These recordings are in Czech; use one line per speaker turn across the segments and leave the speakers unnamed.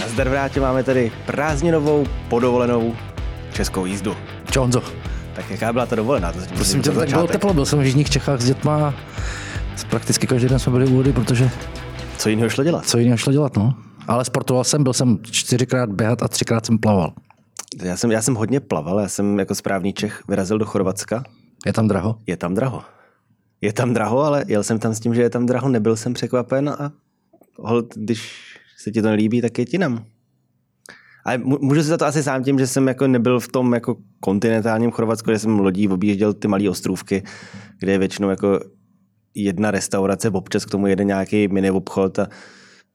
Nazdar vrátě máme tady prázdninovou podovolenou českou jízdu.
Čo Honzo?
Tak jaká byla ta dovolená? To
Prosím tě,
to
tak bylo teplo, byl jsem v Jižních Čechách s dětma. Prakticky každý den jsme byli u vody, protože
Co jiného šlo dělat?
co jiného šlo dělat, no. Ale sportoval jsem, byl jsem čtyřikrát běhat a třikrát jsem plaval.
Já jsem, já jsem hodně plaval, já jsem jako správný Čech vyrazil do Chorvatska.
Je tam draho?
Je tam draho. Je tam draho, ale jel jsem tam s tím, že je tam draho, nebyl jsem překvapen a hold, když se ti to nelíbí, tak je tinam. Ale mu- můžu si za to asi sám tím, že jsem jako nebyl v tom jako kontinentálním Chorvatsku, kde jsem lodí objížděl ty malé ostrůvky, kde je většinou jako jedna restaurace, občas k tomu jeden nějaký mini obchod a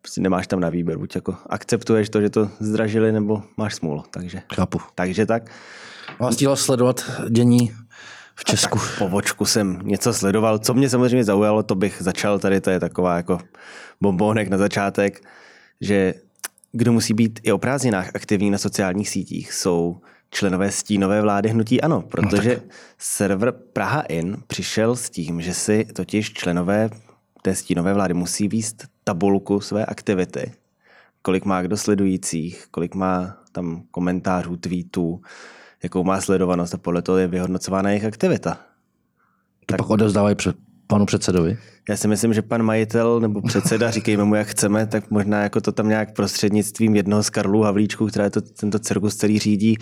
prostě nemáš tam na výběr. Buď jako akceptuješ to, že to zdražili, nebo máš smůlu. Takže,
Chápu.
takže tak.
A stíhal sledovat dění v Česku.
Tak po vočku jsem něco sledoval. Co mě samozřejmě zaujalo, to bych začal tady, to je taková jako bombónek na začátek, že kdo musí být i o prázdninách aktivní na sociálních sítích, jsou členové stínové vlády hnutí ANO, protože no server Praha In přišel s tím, že si totiž členové té stínové vlády musí výst tabulku své aktivity, kolik má kdo sledujících, kolik má tam komentářů, tweetů, jakou má sledovanost a podle toho je vyhodnocována jejich aktivita.
To pak odevzdávají před panu předsedovi.
Já si myslím, že pan majitel nebo předseda, říkejme mu, jak chceme, tak možná jako to tam nějak prostřednictvím jednoho z Karlů Havlíčků, která to, tento cirkus celý řídí,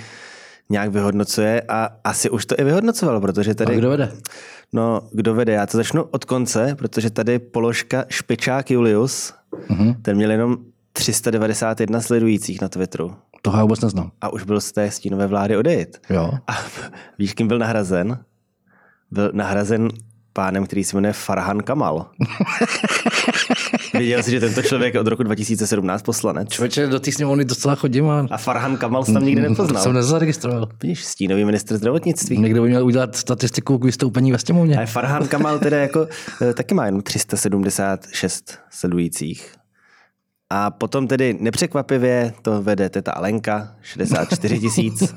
nějak vyhodnocuje a asi už to i vyhodnocoval, protože
A
tady...
kdo vede?
No, kdo vede? Já to začnu od konce, protože tady položka Špičák Julius, uh-huh. ten měl jenom 391 sledujících na Twitteru
Toho já vůbec neznám.
a už byl z té stínové vlády odejít.
Jo.
A víš, kým byl nahrazen? Byl nahrazen pánem, který se jmenuje Farhan Kamal. Viděl jsi, že tento člověk je od roku 2017 poslanec.
Člověče, do té sněmovny docela chodím a
A Farhan Kamal jsi tam nikdy nepoznal.
jsem nezaregistroval.
Vidíš, stínový minister zdravotnictví.
Někdo by měl udělat statistiku k vystoupení ve sněmovně.
Ale Farhan Kamal teda jako eh, taky má jenom 376 sledujících. A potom tedy nepřekvapivě to vede teta Alenka, 64 tisíc,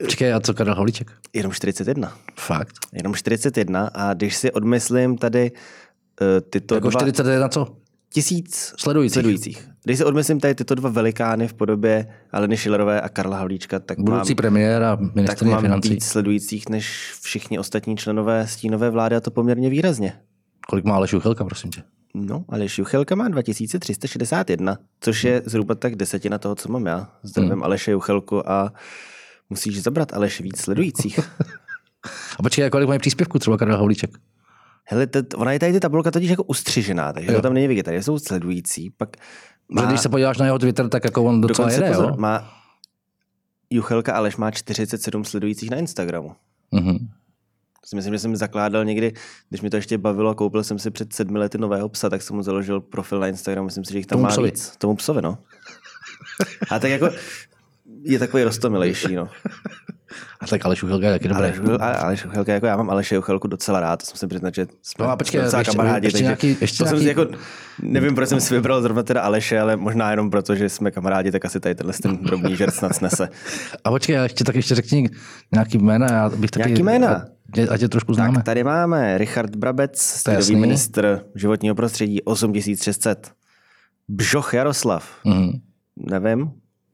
Počkej, a co Karel Havlíček?
jenom 41.
Fakt.
Jenom 41 a když si odmyslím tady uh, tyto
Jako
dva
41 co?
tisíc
Sledujících.
sledujících. Když si odmyslím tady tyto dva velikány v podobě Aleny Šilerové a Karla Havlíčka, tak
Budoucí
mám,
premiér a
tak mám
financí.
víc sledujících než všichni ostatní členové stínové vlády a to poměrně výrazně.
Kolik má Aleš Juchelka, prosím tě?
No, ale Juchelka má 2361, což je zhruba tak desetina toho, co mám já. Zdravím hmm. Aleše Juchelku a musíš zabrat Aleš víc sledujících.
A počkej, kolik mají příspěvku třeba Karel Havlíček?
Hele, to, ona je tady ty tabulka totiž jako ustřižená, takže
Jo.
to tam není vidět. Tady jsou sledující, pak
Má... Když se podíváš na jeho Twitter, tak jako on docela
dokonce
jede,
pozor,
jo?
má Juchelka Aleš má 47 sledujících na Instagramu.
Mhm.
To si myslím, že jsem zakládal někdy, když mi to ještě bavilo, koupil jsem si před sedmi lety nového psa, tak jsem mu založil profil na Instagramu, myslím si, že jich tam
Tomu
má
psovi.
víc. Tomu psovi, no. A tak jako je takový rostomilejší, no.
A tak Aleš Juchelka je taky dobrý.
Ale, ale, ale Juchelka, jako já mám Aleše Juchelku docela rád, to jsem si přiznat, že jsme
No a počkej,
docela
ještě-
kamarádi,
ještě
takže
nějaký- ještě
to jsem si
nějaký-
jako, nevím, proč jsem si vybral zrovna teda Aleše, ale možná jenom proto, že jsme kamarádi, tak asi tady tenhle ten drobný žert snad snese.
A počkej, ještě, tak ještě řekni nějaký jména, já bych taky...
Nějaký jména?
Ať, ať je trošku známe.
Tak tady máme Richard Brabec,
jasný.
ministr životního prostředí 8600. Bžoch Jaroslav,
Mhm.
nevím,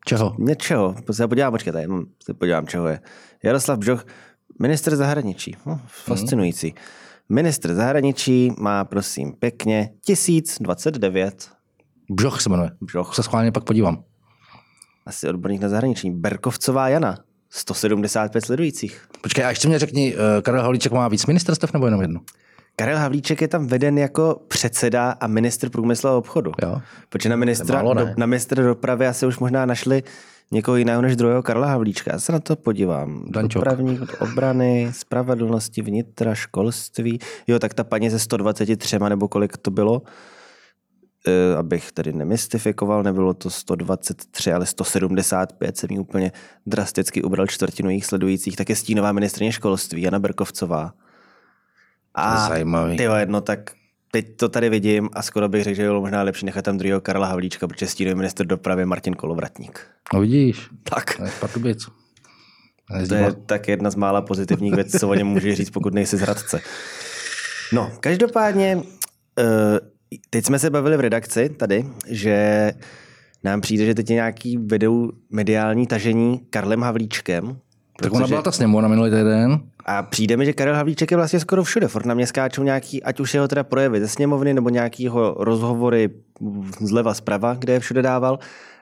Čeho?
něčeho, se podívám, počkej, tady mám, se podívám, čeho je. Jaroslav Bžoch, ministr zahraničí, no, fascinující. Ministr zahraničí má, prosím, pěkně 1029.
Bžoch se jmenuje.
Bžoch,
Se schválně pak podívám.
asi odborník na zahraniční. Berkovcová Jana, 175 sledujících.
Počkej, a ještě mě řekni, eh, Karel Havlíček má víc ministerstev nebo jenom jedno?
Karel Havlíček je tam veden jako předseda a ministr průmyslu a obchodu.
Jo.
Protože na ministra,
málo,
do, na ministra dopravy asi už možná našli někoho jiného než druhého Karla Havlíčka. Já se na to podívám.
Dančok.
Dopravník obrany, spravedlnosti, vnitra, školství. Jo, tak ta paní ze 123 nebo kolik to bylo, e, abych tady nemystifikoval, nebylo to 123, ale 175 jsem jí úplně drasticky ubral čtvrtinu jejich sledujících, tak je stínová ministrině školství, Jana Berkovcová. A
Zajímavý.
Ty no tak teď to tady vidím a skoro bych řekl, že bylo možná lepší nechat tam druhého Karla Havlíčka, protože stínový minister dopravy Martin Kolovratník.
No vidíš,
Tak.
to je Pardubic.
To je tak jedna z mála pozitivních věcí, co o něm může říct, pokud nejsi z Hradce. No, každopádně, eh, teď jsme se bavili v redakci tady, že nám přijde, že teď je nějaký vedou mediální tažení Karlem Havlíčkem.
Tak ona byla ta sněmovna minulý týden.
A přijde mi, že Karel Havlíček je vlastně skoro všude. Fort na mě skáčou nějaký, ať už jeho teda projevy ze sněmovny, nebo nějakýho rozhovory zleva zprava, kde je všude dával.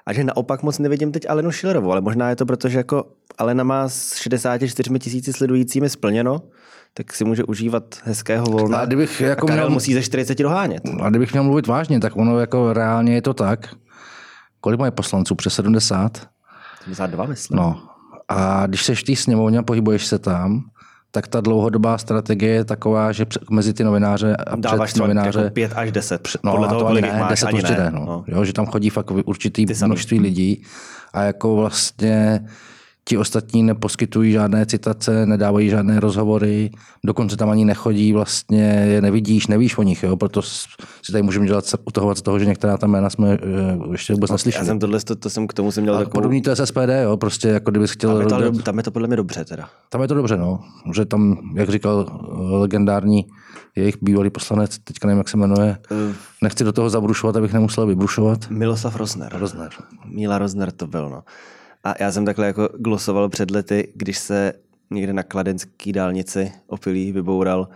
A že naopak moc nevidím teď Alenu Schillerovou, ale možná je to proto, že jako Alena má s 64 tisíci sledujícími splněno, tak si může užívat hezkého volna.
A kdybych jako
a Karel
měl-
musí ze 40 dohánět.
A kdybych měl mluvit vážně, tak ono jako reálně je to tak. Kolik mají poslanců? Přes 70?
72, myslím.
No. A když seš v té sněmovně a pohybuješ se tam, tak ta dlouhodobá strategie je taková, že mezi ty novináře a
Dáváš
před novináře...
jako 5 až 10.
No,
Podle toho,
to ani
kolik
ne,
máš,
10
ani
určitě
ne.
ne. No.
No.
Jo, že tam chodí fakt určitý
Ty samý.
množství lidí a jako vlastně ti ostatní neposkytují žádné citace, nedávají žádné rozhovory, dokonce tam ani nechodí, vlastně je nevidíš, nevíš o nich, jo? proto si tady můžeme dělat utahovat z toho, že některá ta jména jsme eh, ještě vůbec
Já
neslyšeli.
jsem tohle, to, to jsem k tomu jsem měl
A
takovou...
podobný to je SPD, jo? prostě jako kdybys chtěl...
Tam je, to,
rozdat-
tam je to podle mě dobře teda.
tam je to dobře, no. Že tam, jak říkal eh, legendární jejich bývalý poslanec, teďka nevím, jak se jmenuje,
Eh,
nechci do toho zabrušovat, abych nemusel vybrušovat.
Miloslav Rozner.
Rozner.
Míla Rozner to byl, no. A já jsem takhle jako glosoval před lety, když se někde na kladenský dálnici opilý vyboural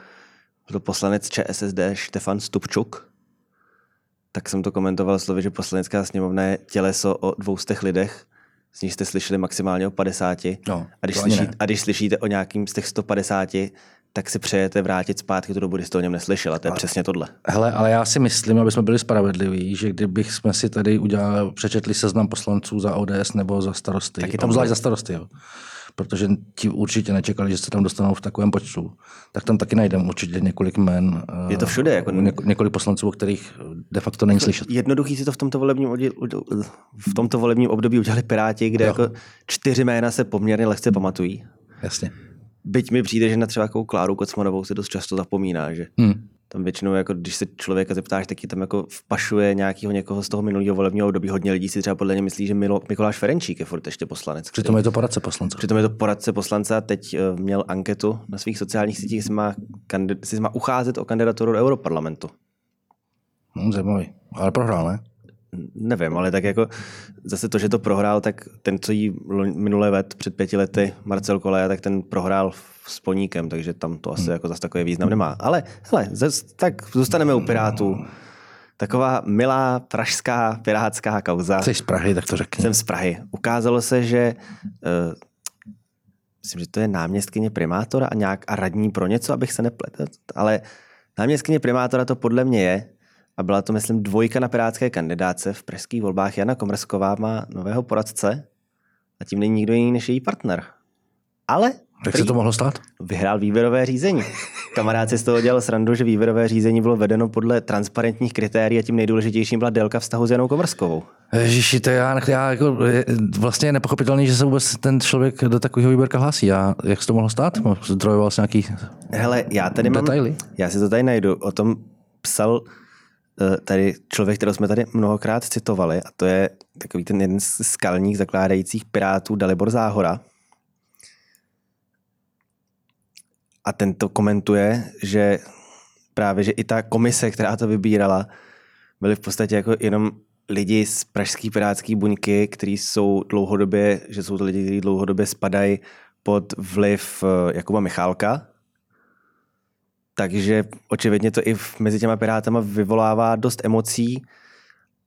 to poslanec ČSSD Štefan Stupčuk. Tak jsem to komentoval slovy, že poslanecká sněmovna je těleso o dvoustech lidech, z nich jste slyšeli maximálně o 50.
No,
a, když slyší, a když slyšíte o nějakým z těch 150, tak si přejete vrátit zpátky tu dobu, kdy jste o něm neslyšel. A to je přesně tohle.
Hele, ale já si myslím, aby jsme byli spravedliví, že kdybych jsme si tady udělali, přečetli seznam poslanců za ODS nebo za starosty,
Taky
Taky
tam
obzvlášť
bylo.
za starosty, jo. protože ti určitě nečekali, že se tam dostanou v takovém počtu, tak tam taky najdeme určitě několik jmen. eh,
Je to všude, jako-
něk- několik poslanců, o kterých de facto není slyšet.
jednoduchý si to v tomto volebním, odě- v tomto volebním období udělali Piráti, kde
Jo.
jako čtyři jména se poměrně lehce pamatují.
Jasně.
Byť mi přijde, že na třeba jako Kláru Kocmanovou se dost často zapomíná, že
Hm.
tam většinou, jako, když se člověka zeptáš, tak ti tam jako vpašuje nějakého někoho z toho minulého volebního období. Hodně lidí si třeba podle mě myslí, že Milo, Mikuláš Ferenčík je furt ještě poslanec. který-
Přitom je to poradce poslance.
Přitom je to poradce poslance a teď eh, měl anketu na svých sociálních sítích, jestli má, kandid- jestli má ucházet o kandidaturu do Europarlamentu.
Hm, zajímavý. Ale prohrál, ne?
Nevím, ale tak jako zase to, že to prohrál, tak ten, co jí minulé let, před pěti lety, Marcel Koleja, tak ten prohrál s Poníkem, takže tam to asi jako zase takový význam nemá. Ale hele, zas, tak zůstaneme u Pirátů. Taková milá pražská pirátská kauza.
Jsi z Prahy, tak to řekni.
Jsem z Prahy. Ukázalo se, že uh, myslím, že to je náměstkyně primátora a nějak a radní pro něco, abych se nepletl, ale náměstkyně primátora to podle mě je a byla to, myslím, dvojka na pirátské kandidáce v pražských volbách. Jana Komrsková má nového poradce a tím není nikdo jiný než její partner. Ale
Jak se to mohlo stát?
vyhrál výběrové řízení. Kamarád si z toho dělal srandu, že výběrové řízení bylo vedeno podle transparentních kritérií a tím nejdůležitějším byla délka vztahu s Janou Komrskovou.
Ježiši, to já, já jako, je- vlastně je nepochopitelný, že se vůbec ten člověk do takového výběrka hlásí. Já, jak se to mohlo stát? Zdrojoval se nějaký...
Hele, já tady mám,
Detaily?
já si to tady najdu, o tom psal tady člověk, kterého jsme tady mnohokrát citovali a to je takový ten jeden z skalních zakládajících pirátů Dalibor Záhora. A ten to komentuje, že právě, že i ta komise, která to vybírala, byly v podstatě jako jenom lidi z pražské pirátské buňky, kteří jsou dlouhodobě, že jsou to lidi, kteří dlouhodobě spadají pod vliv eh, Jakuba Michálka, takže očividně to i mezi těma pirátama vyvolává dost emocí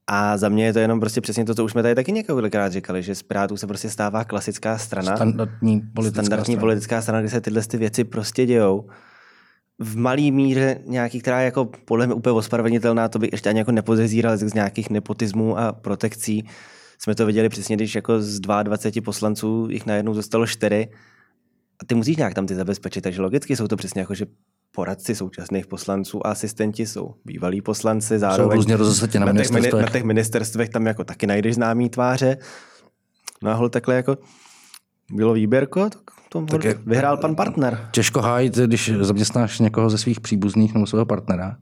a za mě je to jenom prostě přesně to, co už jsme tady taky několikrát říkali, že z pirátů se prostě stává klasická strana,
Standardní politická
standardní
strana.
politická strana, kde se tyhle ty věci prostě dějou. V malé míře nějaký, která je jako podle mě úplně ospravedlnitelná, to bych ještě ani jako nepodezíral z nějakých nepotismů a protekcí. Jsme to viděli přesně, když jako z 22 poslanců jich najednou zostalo 4 a ty musíš nějak tam ty zabezpečit, takže logicky jsou to přesně jako, že poradci současných poslanců a asistenti jsou bývalí poslanci,
Jsou
zároveň
různě rozesetě na
na těch, na těch ministerstvech tam jako taky najdeš známý tváře. No a hol takhle jako bylo výběrko, tak to
Tak jak-
vyhrál pan partner.
Těžko hájit, když zaměstnáš někoho ze svých příbuzných nebo svého partnera.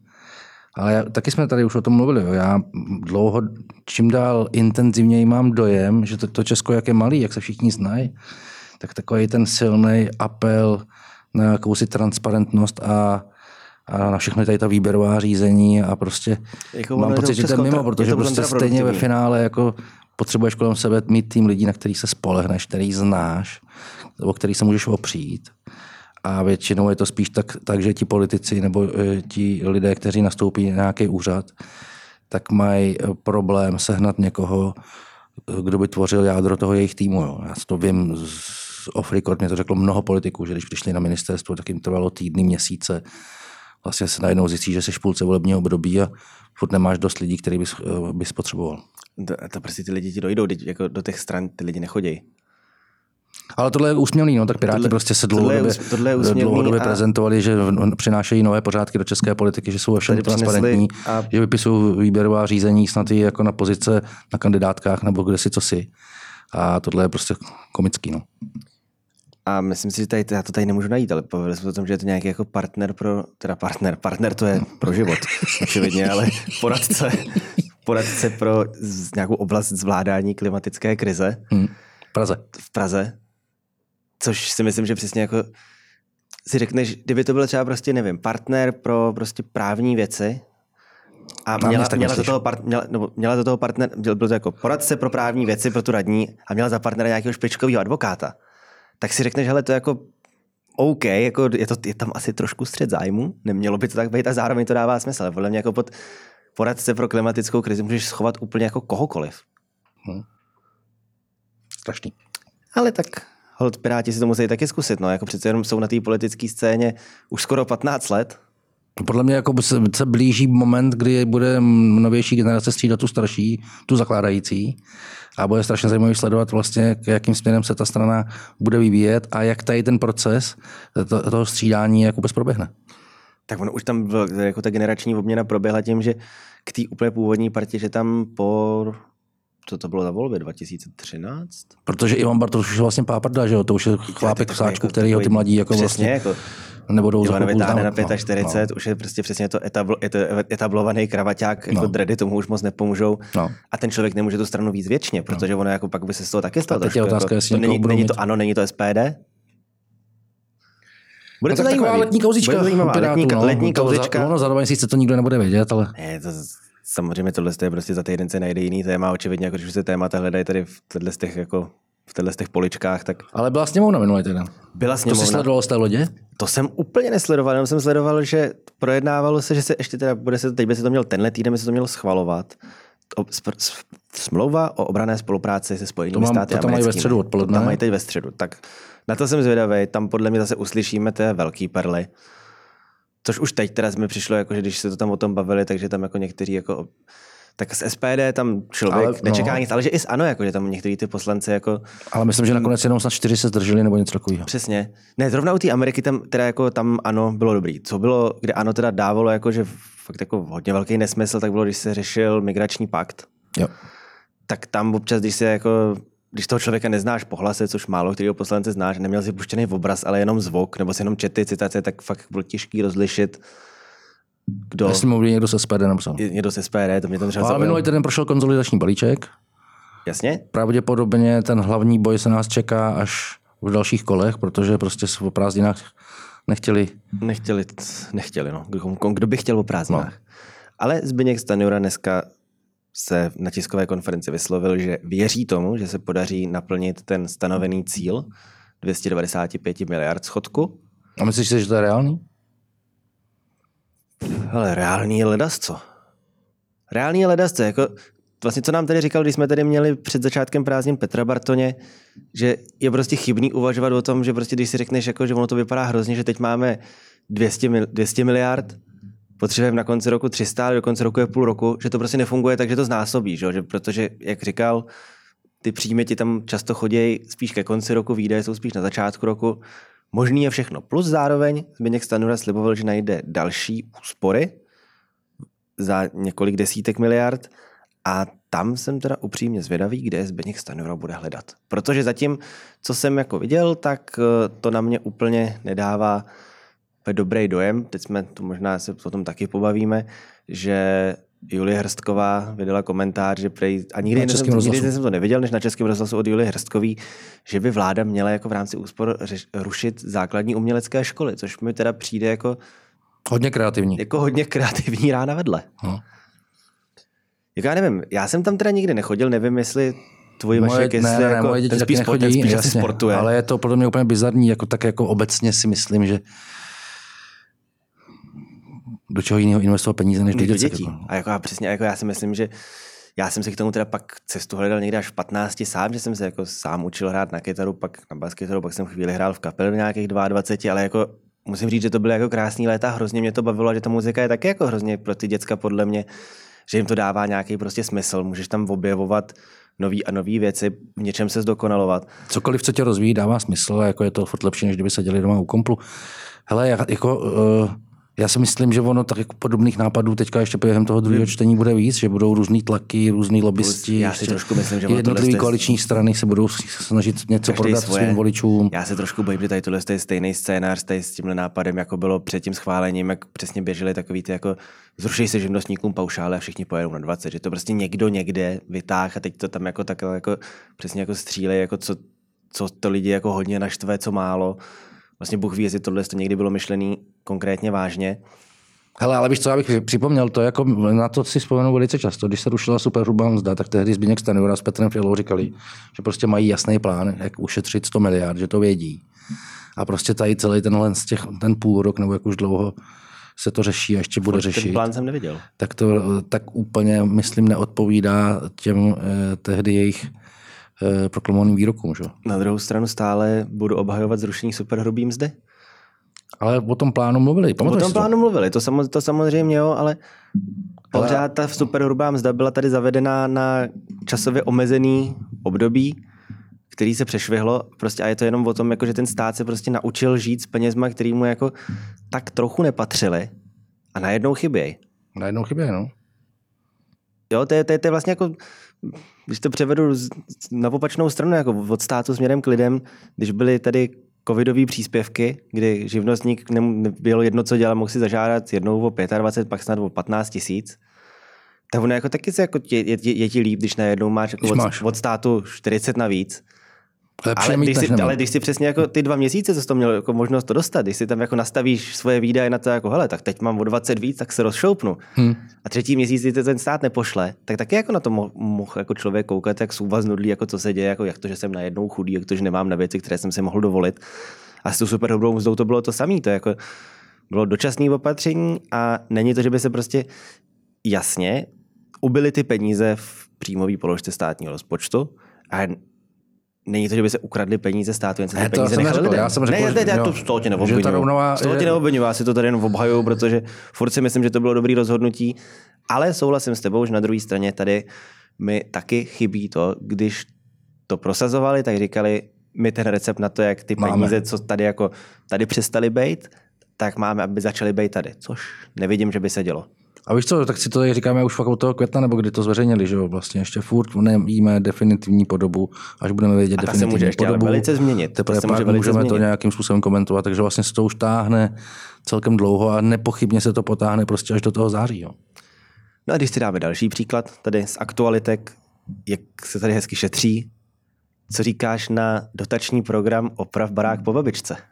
Ale já, taky jsme tady už o tom mluvili. Jo. Já dlouho, čím dál intenzivněji mám dojem, že to, to Česko, jak je malý, jak se všichni znají, tak takový ten silný apel na jakousi transparentnost a, a na všechny tady ta výběrová řízení a prostě
Jako
mám pocit, že to je mimo, protože
je to
prostě stejně ve finále jako potřebuješ kolem sebe mít tým lidí, na který se spolehneš, který znáš, o který se můžeš opřít. A většinou je to spíš tak, tak že ti politici nebo e, ti lidé, kteří nastoupí na nějaký úřad, tak mají e, problém sehnat někoho, e, kdo by tvořil jádro toho jejich týmu. Jo. Já to vím z off record, mě to řeklo mnoho politiků, že když přišli na ministerstvo, tak jim trvalo týdny, měsíce. Vlastně se najednou zjistí, že jsi v půlce volebního období a furt nemáš dost lidí, který bys, bys potřeboval.
To, to prostě ty lidi ti dojdou, jako do těch stran ty lidi nechodí.
Ale tohle je úsměvný, no, tak Piráti tohle, prostě se dlouhodobě, tohle je, tohle je dlouhodobě a... prezentovali, že přinášejí nové pořádky do české politiky, že jsou všem transparentní, a... že vypisují výběrová řízení snad i jako na pozice na kandidátkách nebo kde si co si. A tohle je prostě komický. No.
A myslím si, že tady, já to tady nemůžu najít, ale povedli jsme o tom, že je to nějaký jako partner pro, teda partner, partner to je pro život, očividně, ale poradce, poradce pro nějakou oblast zvládání klimatické krize.
Hmm. V Praze.
V Praze. Což si myslím, že přesně jako si řekneš, kdyby to byl třeba prostě, nevím, partner pro prostě právní věci, a měla, měla, do toho part, měla, nebo měla do toho partner, byl to jako poradce pro právní věci pro tu radní a měla za partnera nějakého špičkového advokáta tak si řekneš, hele, to je jako OK, jako je, to, je tam asi trošku střed zájmu, nemělo by to tak být a zároveň to dává smysl, ale podle mě jako pod poradce pro klimatickou krizi můžeš schovat úplně jako kohokoliv. Hmm.
Strašný.
Ale tak hold, Piráti si to musí taky zkusit, no, jako přece jenom jsou na té politické scéně už skoro 15 let.
Podle mě jako se, se blíží moment, kdy bude novější generace střídat tu starší, tu zakládající a bude strašně zajímavý sledovat vlastně, jakým směrem se ta strana bude vyvíjet a jak tady ten proces to, toho střídání jako bez proběhne.
Tak ono už tam byl, jako ta generační obměna proběhla tím, že k té úplně původní partě, že tam po co to bylo za volby, 2013?
Protože Ivan Bartoš už je vlastně páprda, že jo, to už je chlápek v sáčku, jako, který ho ty mladí jako vlastně jako,
nebudou za vytáhne na 45, no, no. už je prostě přesně to etablo, etablovaný kravaťák, jako no. dready tomu už moc nepomůžou. No. A ten člověk nemůže tu stranu víc věčně, protože no. ono jako pak by se z toho taky stalo.
Teď je otázka,
jako, to není, není to ano, není to SPD?
Bude no to zajímavý. letní kouzička. Bude zajímavá. Pirátu, letní,
no, letní kouzička.
Za, no, zároveň sice to nikdo nebude vědět, ale...
Ne, to, samozřejmě tohle je prostě za týden se najde jiný téma, očividně, jako když se témata hledají tady v těch jako v těchto těch poličkách. Tak...
Ale byla sněmovna minulý týden.
Byla sněmovna.
To jsi sledoval z té lodě?
To jsem úplně nesledoval, jenom jsem sledoval, že projednávalo se, že se ještě teda bude se, teď by se to měl tenhle týden, by se to mělo schvalovat. Smlouva o obrané spolupráci se Spojenými státy
to tam mají ve středu odpoledne. To
tam mají teď ve středu. Tak na to jsem zvědavý. Tam podle mě zase uslyšíme té velký perly. Což už teď teda jsme přišlo, jako, že když se to tam o tom bavili, takže tam jako někteří jako tak z SPD tam člověk ale, nečeká no. nic, ale že i z ANO, jako, že tam někteří ty poslanci jako...
Ale myslím, že nakonec jenom snad čtyři se zdrželi nebo něco takového.
Přesně. Ne, zrovna u té Ameriky tam, teda jako tam ANO bylo dobrý. Co bylo, kde ANO teda dávalo jako, že fakt jako hodně velký nesmysl, tak bylo, když se řešil migrační pakt.
Jo.
Tak tam občas, když se jako když toho člověka neznáš po hlase, což málo kterého poslance znáš, neměl si puštěný obraz, ale jenom zvuk, nebo si jenom čety, citace, tak fakt bylo těžký rozlišit,
kdo... Jestli mluví někdo se SPD napsal.
Někdo se SPD, to mě tam
třeba Ale minulý týden prošel konzolidační balíček.
Jasně.
Pravděpodobně ten hlavní boj se nás čeká až v dalších kolech, protože prostě v prázdninách nechtěli.
Nechtěli, nechtěli, no. Kdo by chtěl o prázdninách? No. Ale Zbigněk Stanjura dneska se na tiskové konferenci vyslovil, že věří tomu, že se podaří naplnit ten stanovený cíl 295 miliard schodku.
A myslíš si, že to je reálný?
Ale reálný je ledasco. Reálný je ledasco. Jako, vlastně co nám tady říkal, když jsme tady měli před začátkem prázdnin Petra Bartoně, že je prostě chybný uvažovat o tom, že prostě když si řekneš, jako, že ono to vypadá hrozně, že teď máme 200, mil, 200 miliard, potřebujeme na konci roku 300, ale do konce roku je půl roku, že to prostě nefunguje, takže to znásobí, že? protože, jak říkal, ty příjmy ti tam často chodí spíš ke konci roku, výdaje jsou spíš na začátku roku, Možný je všechno. Plus zároveň Zbigněk Stanura sliboval, že najde další úspory za několik desítek miliard a tam jsem teda upřímně zvědavý, kde Zbigněk Stanura bude hledat. Protože zatím, co jsem jako viděl, tak eh, to na mě úplně nedává dobrý dojem. Teď jsme, to možná se o tom taky pobavíme, že Julie Hrstková vydala komentář, že prej, a nikdy, jsem, nikdy jsem to neviděl, než na Českém rozhlasu od Julie Hrstkový, že by vláda měla jako v rámci úspor řeš, rušit základní umělecké školy, což mi teda přijde jako
Hodně kreativní.
Jako hodně kreativní rána vedle. No. Jako já nevím, já jsem tam teda nikdy nechodil, nevím, jestli tvůj
Moje,
Vašek, jestli
ne, ne, ne,
jako,
moje děti
ten spíš, sport, ten
nechodí,
spíš
jasně,
sportuje.
ale je to podle mě úplně bizarní, jako tak jako obecně si myslím, že do čeho jiného investovat peníze, než do
do
dětí. Jako.
A jako, a přesně, jako já si myslím, že já jsem si k tomu teda pak cestu hledal někde až v 15 sám, že jsem se jako sám učil hrát na kytaru, pak na baskytaru, pak jsem chvíli hrál v kapele do nějakých 22, ale jako musím říct, že to byly jako krásný léta, hrozně mě to bavilo, a že ta muzika je taky jako hrozně pro ty děcka podle mě, že jim to dává nějaký prostě smysl, můžeš tam objevovat nový a nový věci, v něčem se zdokonalovat.
Cokoliv, co tě rozvíjí, dává smysl, a jako je to furt lepší, než kdyby se děli doma u komplu. Hele, já, jako, uh, já si myslím, že ono tak jako podobných nápadů teďka ještě během toho druhého čtení bude víc, že budou různý tlaky, různý lobbysti.
Já si trošku myslím, že
jednotlivé
je-
koaliční strany se budou snažit něco
Každý
prodat
svoje.
svým voličům.
Já se trošku bojím, že tady tohle je stejný scénář tady s tímhle nápadem, jako bylo před tím schválením, jak přesně běžely takový ty jako zruší se živnostníkům paušále a všichni pojedou na 20, že to prostě někdo někde vytáh a teď to tam jako takhle jako přesně jako střílej, jako co, co to lidi jako hodně naštve, co málo. Vlastně Bůh ví, jestli tohle to někdy bylo myšlený konkrétně vážně.
Hele, ale víš co, já bych připomněl to, jako na to si vzpomenu velice často. Když se rušila superhrubá mzda, tak tehdy Zbigněk Stanjura s Petrem Fialou říkali, že prostě mají jasný plán, jak ušetřit 100 miliard, že to vědí. A prostě tady celý tenhle z těch, ten půl rok, nebo jak už dlouho se to řeší a ještě bude
Ten
řešit,
plán jsem neviděl.
tak to tak úplně, myslím, neodpovídá těm eh, tehdy jejich eh, proklamovaným výrokům. Že?
Na druhou stranu stále budu obhajovat zrušení superhrubý mzdy.
Ale o tom plánu mluvili.
O tom
si to?
plánu mluvili, to, samo, to samozřejmě jo, ale pořád ta superhrubá mzda byla tady zavedená na časově omezený období, který se přešvihlo prostě a je to jenom o tom, jako, že ten stát se prostě naučil žít s penězma, který mu jako tak trochu nepatřili a najednou chybějí.
Najednou chybě, no.
Jo, to je, to, je, to je vlastně jako, když to převedu na opačnou stranu, jako od státu směrem k lidem, když byly tady covidové příspěvky, kdy živnostník nebylo jedno, co dělal, mohl si zažádat jednou o 25, pak snad o 15 tisíc. Tak ono jako taky se jako je, je, je, ti líp, když najednou máš, jako
Když
od,
máš.
od, státu 40 navíc.
Lepší
Ale když, si, ale když si přesně jako ty dva měsíce, co jsi to měl jako možnost to dostat, když si tam jako nastavíš svoje výdaje na to, jako hele, tak teď mám o 20 víc, tak se rozšoupnu.
Hm.
A třetí měsíc, kdy to ten stát nepošle, tak taky jako na to mohl mohl jako člověk koukat, jak jsou vás nudlí, jako co se děje, jako jak to, že jsem najednou chudý, jak to, že nemám na věci, které jsem si mohl dovolit. A s tou super dobrou mzdou to bylo to samé. To jako bylo dočasné opatření a není to, že by se prostě jasně ubily ty peníze v příjmové položce státního rozpočtu a není to, že by se ukradly peníze státu, jen se ty
Ne, to
peníze
neřekl,
lidem.
já jsem řekl,
ne, ne,
jo.
to z toho tě neobvinuju. Z toho tě neobvinuju, já si to tady jenom obhajuju, protože furt si myslím, že to bylo dobrý rozhodnutí, ale souhlasím s tebou, že na druhé straně tady mi taky chybí to, když to prosazovali, tak říkali, my ten recept na to, jak ty
Máme.
peníze, co tady jako tady přestali být, tak máme, aby začaly být tady, což nevidím, že by se dělo.
A víš co, tak si to tady říkáme už fakt od toho května, nebo kdy to zveřejnili, že jo, vlastně ještě furt nevíme definitivní podobu, až budeme vědět
A ta se
definitivní
může ještě ale
podobu.
velice změnit.
Teprve
se může
pak
velice
můžeme to
změnit.
nějakým způsobem komentovat, takže vlastně se to už táhne celkem dlouho a nepochybně se to potáhne prostě až do toho září. Jo.
No a když si dáme další příklad tady z aktualitek, jak se tady hezky šetří, co říkáš na dotační program Oprav barák po babičce?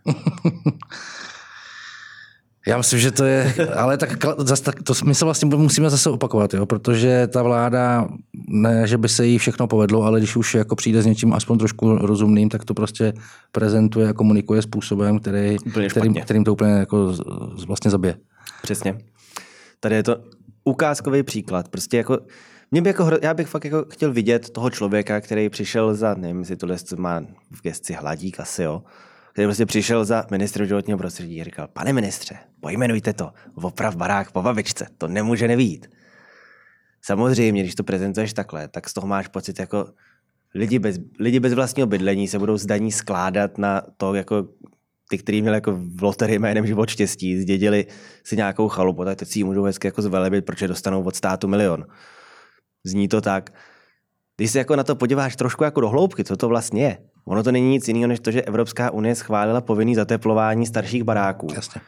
Já myslím, že to je, ale tak, zas tak to my se vlastně musíme zase opakovat, jo, protože ta vláda, ne, že by se jí všechno povedlo, ale když už jako přijde s něčím aspoň trošku rozumným, tak to prostě prezentuje a komunikuje způsobem, který, kterým, kterým to úplně jako vlastně zabije.
Přesně. Tady je to ukázkový příklad. Prostě jako, mě by jako, já bych fakt jako chtěl vidět toho člověka, který přišel za, nevím, jestli tohle má v gesci hladík asi, jo, který prostě přišel za ministrem životního prostředí a říkal, pane ministře, pojmenujte to, oprav barák po babičce, to nemůže nevít. Samozřejmě, když to prezentuješ takhle, tak z toho máš pocit jako lidi bez, lidi bez vlastního bydlení se budou zdaní skládat na to, jako ty, kteří měli jako v loterii jménem život štěstí, zdědili si nějakou chalupu, tak teď si ji můžou hezky jako zvelebit, protože dostanou od státu milion. Zní to tak. Když se jako na to podíváš trošku jako do hloubky, co to vlastně je, ono to není nic jiného, než to, že Evropská unie schválila povinný zateplování starších baráků.
Jasně.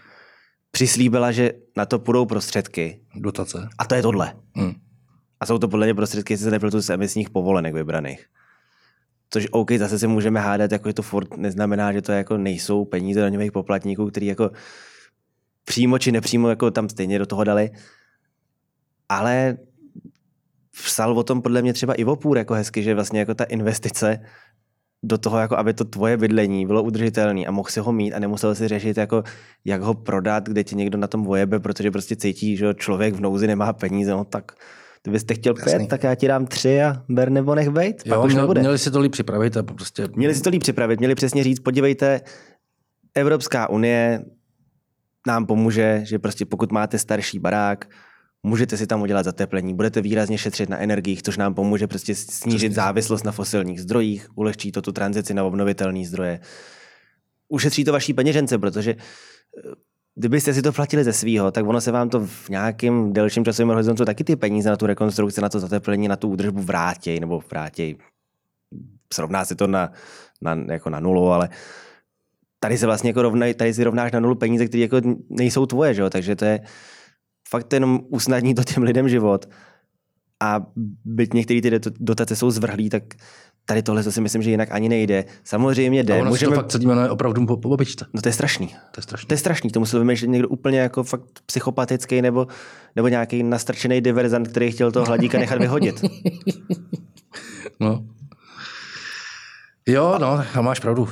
Přislíbila, že na to půjdou prostředky.
Dotace.
A to je tohle.
Hmm.
A jsou to podle mě prostředky, jestli se nepletu z emisních povolenek vybraných. Což OK, zase si můžeme hádat, jako je to furt neznamená, že to jako nejsou peníze daňových poplatníků, který jako přímo či nepřímo jako tam stejně do toho dali. Ale psal o tom podle mě třeba Ivo Půr jako hezky, že vlastně jako ta investice do toho, jako aby to tvoje bydlení bylo udržitelné a mohl si ho mít a nemusel si řešit, jako, jak ho prodat, kde ti někdo na tom vojebe, protože prostě cítí, že člověk v nouzi nemá peníze, no tak kdybyste chtěl pět, tak já ti dám tři a ber nebo nech bejt,
jo, už měl, nebude. Měli si to líp připravit a prostě...
Měli si to líp připravit, měli přesně říct, podívejte, Evropská unie nám pomůže, že prostě pokud máte starší barák, můžete si tam udělat zateplení, budete výrazně šetřit na energiích, což nám pomůže prostě snížit závislost na fosilních zdrojích, ulehčí to tu tranzici na obnovitelné zdroje. Ušetří to vaší peněžence, protože eh, kdybyste si to platili ze svého, tak ono se vám to v nějakém delším časovém horizontu taky ty peníze na tu rekonstrukci, na to zateplení, na tu údržbu vrátí, nebo vrátí. Srovná se to na, na, jako na nulu, ale tady se vlastně jako rovnej, tady si rovnáš na nulu peníze, které jako nejsou tvoje, že jo? takže to je, fakt jenom usnadní to těm lidem život. A byť některé ty dotace jsou zvrhlí, tak tady tohle si myslím, že jinak ani nejde. Samozřejmě jde.
A ono Můžeme... to fakt celý opravdu po, po
No to je strašný.
To je strašný.
To je strašný. To musel vymýšlet někdo úplně jako fakt psychopatický nebo, nebo nějaký nastrčený diverzant, který chtěl toho hladíka nechat vyhodit.
no. Jo, no, a máš pravdu.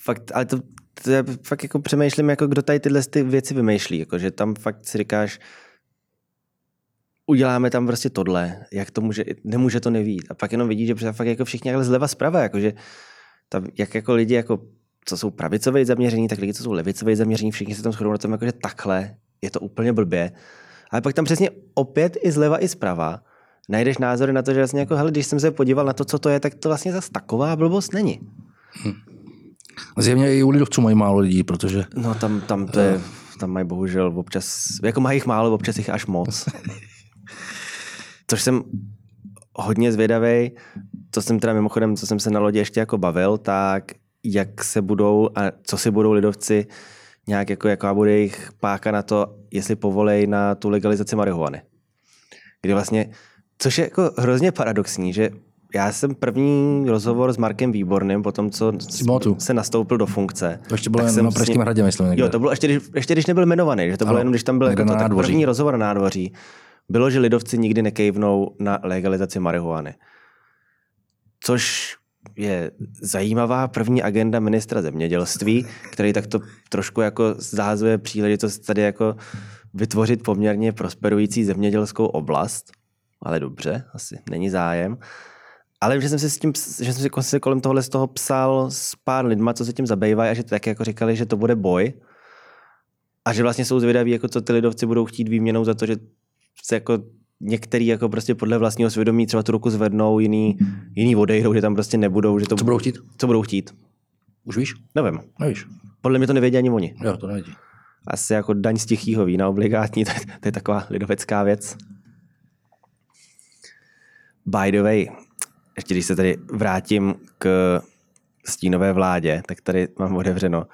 Fakt, ale to, to já fakt jako přemýšlím, jako kdo tady tyhle ty věci vymýšlí, jako že tam fakt si říkáš, uděláme tam prostě tohle, jak to může, nemůže to nevít. A pak jenom vidí, že fakt jako všichni takhle zleva zprava, jakože tam, jak jako lidi, jako, co jsou pravicové zaměření, tak lidi, co jsou levicové zaměření, všichni se tam shodou na tom, jako, že takhle je to úplně blbě. Ale pak tam přesně opět i zleva, i zprava najdeš názory na to, že vlastně jako, hele, když jsem se podíval na to, co to je, tak to vlastně zase taková blbost není. Hm.
Zjevně i u lidovců mají málo lidí, protože...
No tam, tam to je, tam mají bohužel občas, jako mají jich málo, občas jich až moc. Což jsem hodně zvědavý, co jsem teda mimochodem, co jsem se na lodě ještě jako bavil, tak jak se budou a co si budou lidovci nějak jako jaká bude jejich páka na to, jestli povolej na tu legalizaci marihuany. Kdy vlastně, což je jako hrozně paradoxní, že já jsem první rozhovor s Markem Výborným, po tom, co Simotu. se nastoupil do funkce.
To ještě bylo jen na Pražském hradě, myslím.
Někde. Jo, to bylo ještě, když, ještě když nebyl jmenovaný, že to bylo ano, jenom, když tam byl jako to, tak první rozhovor na nádvoří. Bylo, že lidovci nikdy nekejvnou na legalizaci marihuany. Což je zajímavá první agenda ministra zemědělství, který takto trošku jako zahazuje příležitost tady jako vytvořit poměrně prosperující zemědělskou oblast. Ale dobře, asi není zájem. Ale že jsem si s tím, že jsem si kolem tohle z toho psal s pár lidma, co se tím zabývají a že tak jako říkali, že to bude boj. A že vlastně jsou zvědaví, jako co ty lidovci budou chtít výměnou za to, že se jako některý jako prostě podle vlastního svědomí třeba tu ruku zvednou, jiný, jiný odejdou, že tam prostě nebudou. Že to,
co budou chtít?
Co budou chtít?
Už víš?
Nevím.
Nevíš.
Podle mě to nevědí ani oni.
Jo, to nevědí.
Asi jako daň z tichýho vína obligátní, to je, to je taková lidovecká věc. By the way, ještě když se tady vrátím k stínové vládě, tak tady mám otevřeno.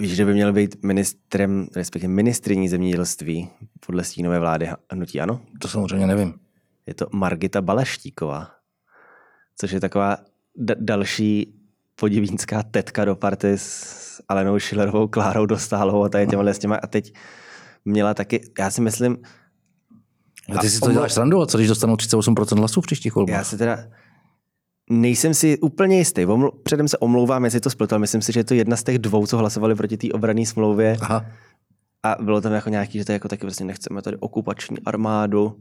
Víš, že by měl být ministrem, respektive ministriní zemědělství podle stínové vlády hnutí, ano?
To samozřejmě nevím.
Je to Margita Baleštíková, což je taková d- další podivínská tetka do party s Alenou Schillerovou, Klárou Dostálovou a tady těmhle s těma. A teď měla taky, já si myslím,
a ty si to omlou... děláš srandu, a co když dostanou 38% hlasů v příštích volbách?
Já se teda nejsem si úplně jistý. Předem se omlouvám, jestli to spletu, ale myslím si, že je to jedna z těch dvou, co hlasovali proti té obrané smlouvě.
Aha.
A bylo tam jako nějaký, že to jako taky vlastně nechceme tady okupační armádu.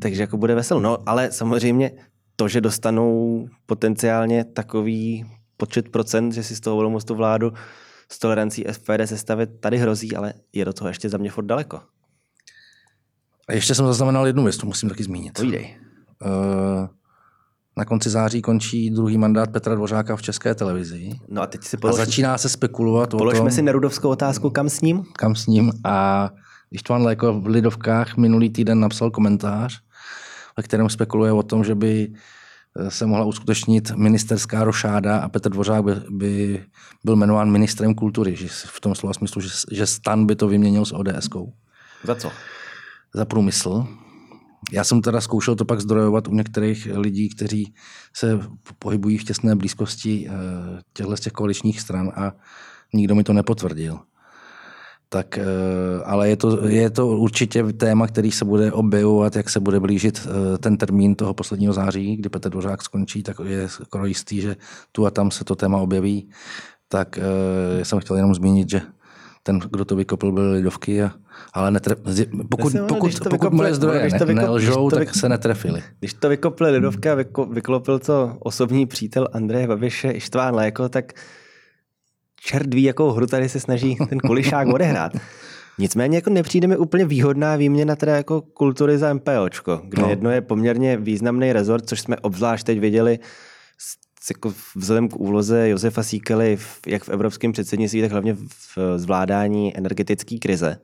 Takže jako bude veselo. No, ale samozřejmě to, že dostanou potenciálně takový počet procent, že si z toho budou tu vládu s tolerancí SPD sestavit, tady hrozí, ale je do toho ještě za mě furt daleko.
A ještě jsem zaznamenal jednu věc, to musím taky zmínit.
Povídej.
Uh, na konci září končí druhý mandát Petra Dvořáka v České televizi.
No a teď si polož...
a začíná se spekulovat
Položme o tom, si nerudovskou otázku, kam s ním?
Kam s ním. A Ištvan Léko v Lidovkách minulý týden napsal komentář, ve kterém spekuluje o tom, že by eh, se mohla uskutečnit ministerská rošáda a Petr Dvořák by, by byl jmenován ministrem kultury, že v tom slova smyslu, že, že Stan by to vyměnil s ODS-kou.
Za co?
Za průmysl. Já jsem teda zkoušel to pak zdrojovat u některých lidí, kteří se pohybují v těsné blízkosti eh, těchto z těch koaličních stran a nikdo mi to nepotvrdil. tak, eh, ale je to, je to určitě téma, který se bude objevovat, jak se bude blížit eh, ten termín toho posledního září, kdy Petr Dvořák skončí, tak je skoro jistý, že tu a tam se to téma objeví. Tak jsem chtěl jenom zmínit, že ten, kdo to vykopl, byl Lidovky, a, ale netre, pokud, pokud, pokud, pokud vykopli, moje zdroje ne, vykop, nelžou, tak se netrefili.
Když to vykopli Lidovka, vyko, vyklopil to osobní přítel Andreje Babiše Ištván Léko, tak čert ví, jakou hru tady se snaží ten kulišák odehrát. Nicméně jako nepřijde mi úplně výhodná výměna teda jako kultury za MPOčko, kde no. jedno je poměrně významný rezort, což jsme obzvlášť teď viděli jako vzhledem k úloze Josefa Síkely jak v evropském předsednictví, tak hlavně v zvládání energetické krize.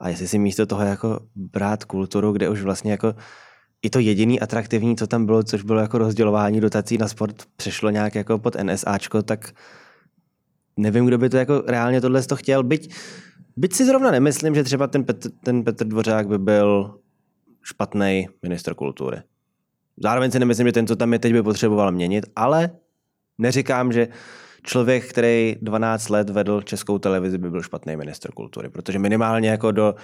A jestli si místo toho jako brát kulturu, kde už vlastně jako i to jediný atraktivní, co tam bylo, což bylo jako rozdělování dotací na sport, přešlo nějak jako pod NSAčko, tak nevím, kdo by to jako reálně tohle to chtěl. Byť, byť si zrovna nemyslím, že třeba ten Petr, ten Petr Dvořák by byl špatný minister kultury. Zároveň si nemyslím, že ten, co tam je teď, by potřeboval měnit, ale neříkám, že člověk, který 12 let vedl českou televizi, by byl špatný minister kultury, protože minimálně jako do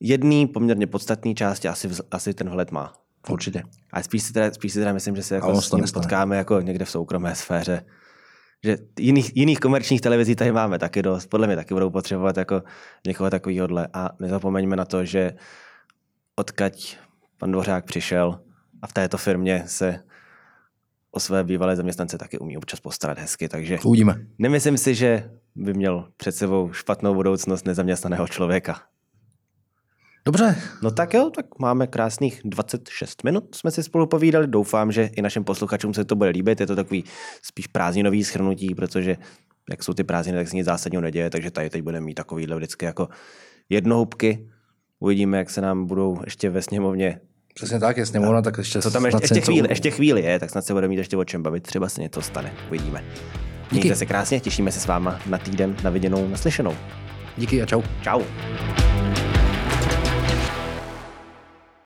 jedné poměrně podstatné části asi, asi ten vhled má.
Určitě.
A spíš si teda, spíš si teda myslím, že se jako s ním potkáme jako někde v soukromé sféře. Že jiných, jiných komerčních televizí tady máme taky dost. Podle mě taky budou potřebovat jako někoho takového. A nezapomeňme na to, že odkaď pan Dvořák přišel, a v této firmě se o své bývalé zaměstnance taky umí občas postarat hezky, takže
Uvidíme.
nemyslím si, že by měl před sebou špatnou budoucnost nezaměstnaného člověka.
Dobře.
No tak jo, tak máme krásných 26 minut, jsme si spolu povídali. Doufám, že i našim posluchačům se to bude líbit. Je to takový spíš prázdninový schrnutí, protože jak jsou ty prázdniny, tak se nic zásadního neděje, takže tady teď budeme mít takovýhle vždycky jako jednohubky. Uvidíme, jak se nám budou ještě ve sněmovně
Přesně tak, je sněmovna, tak ještě...
Co tam ještě, ještě, chvíli, ještě chvíli je, tak snad se bude mít ještě o čem bavit, třeba se něco stane, uvidíme. Díky. Mějte se krásně, těšíme se s váma na týden, na viděnou, naslyšenou.
Díky a čau.
Čau.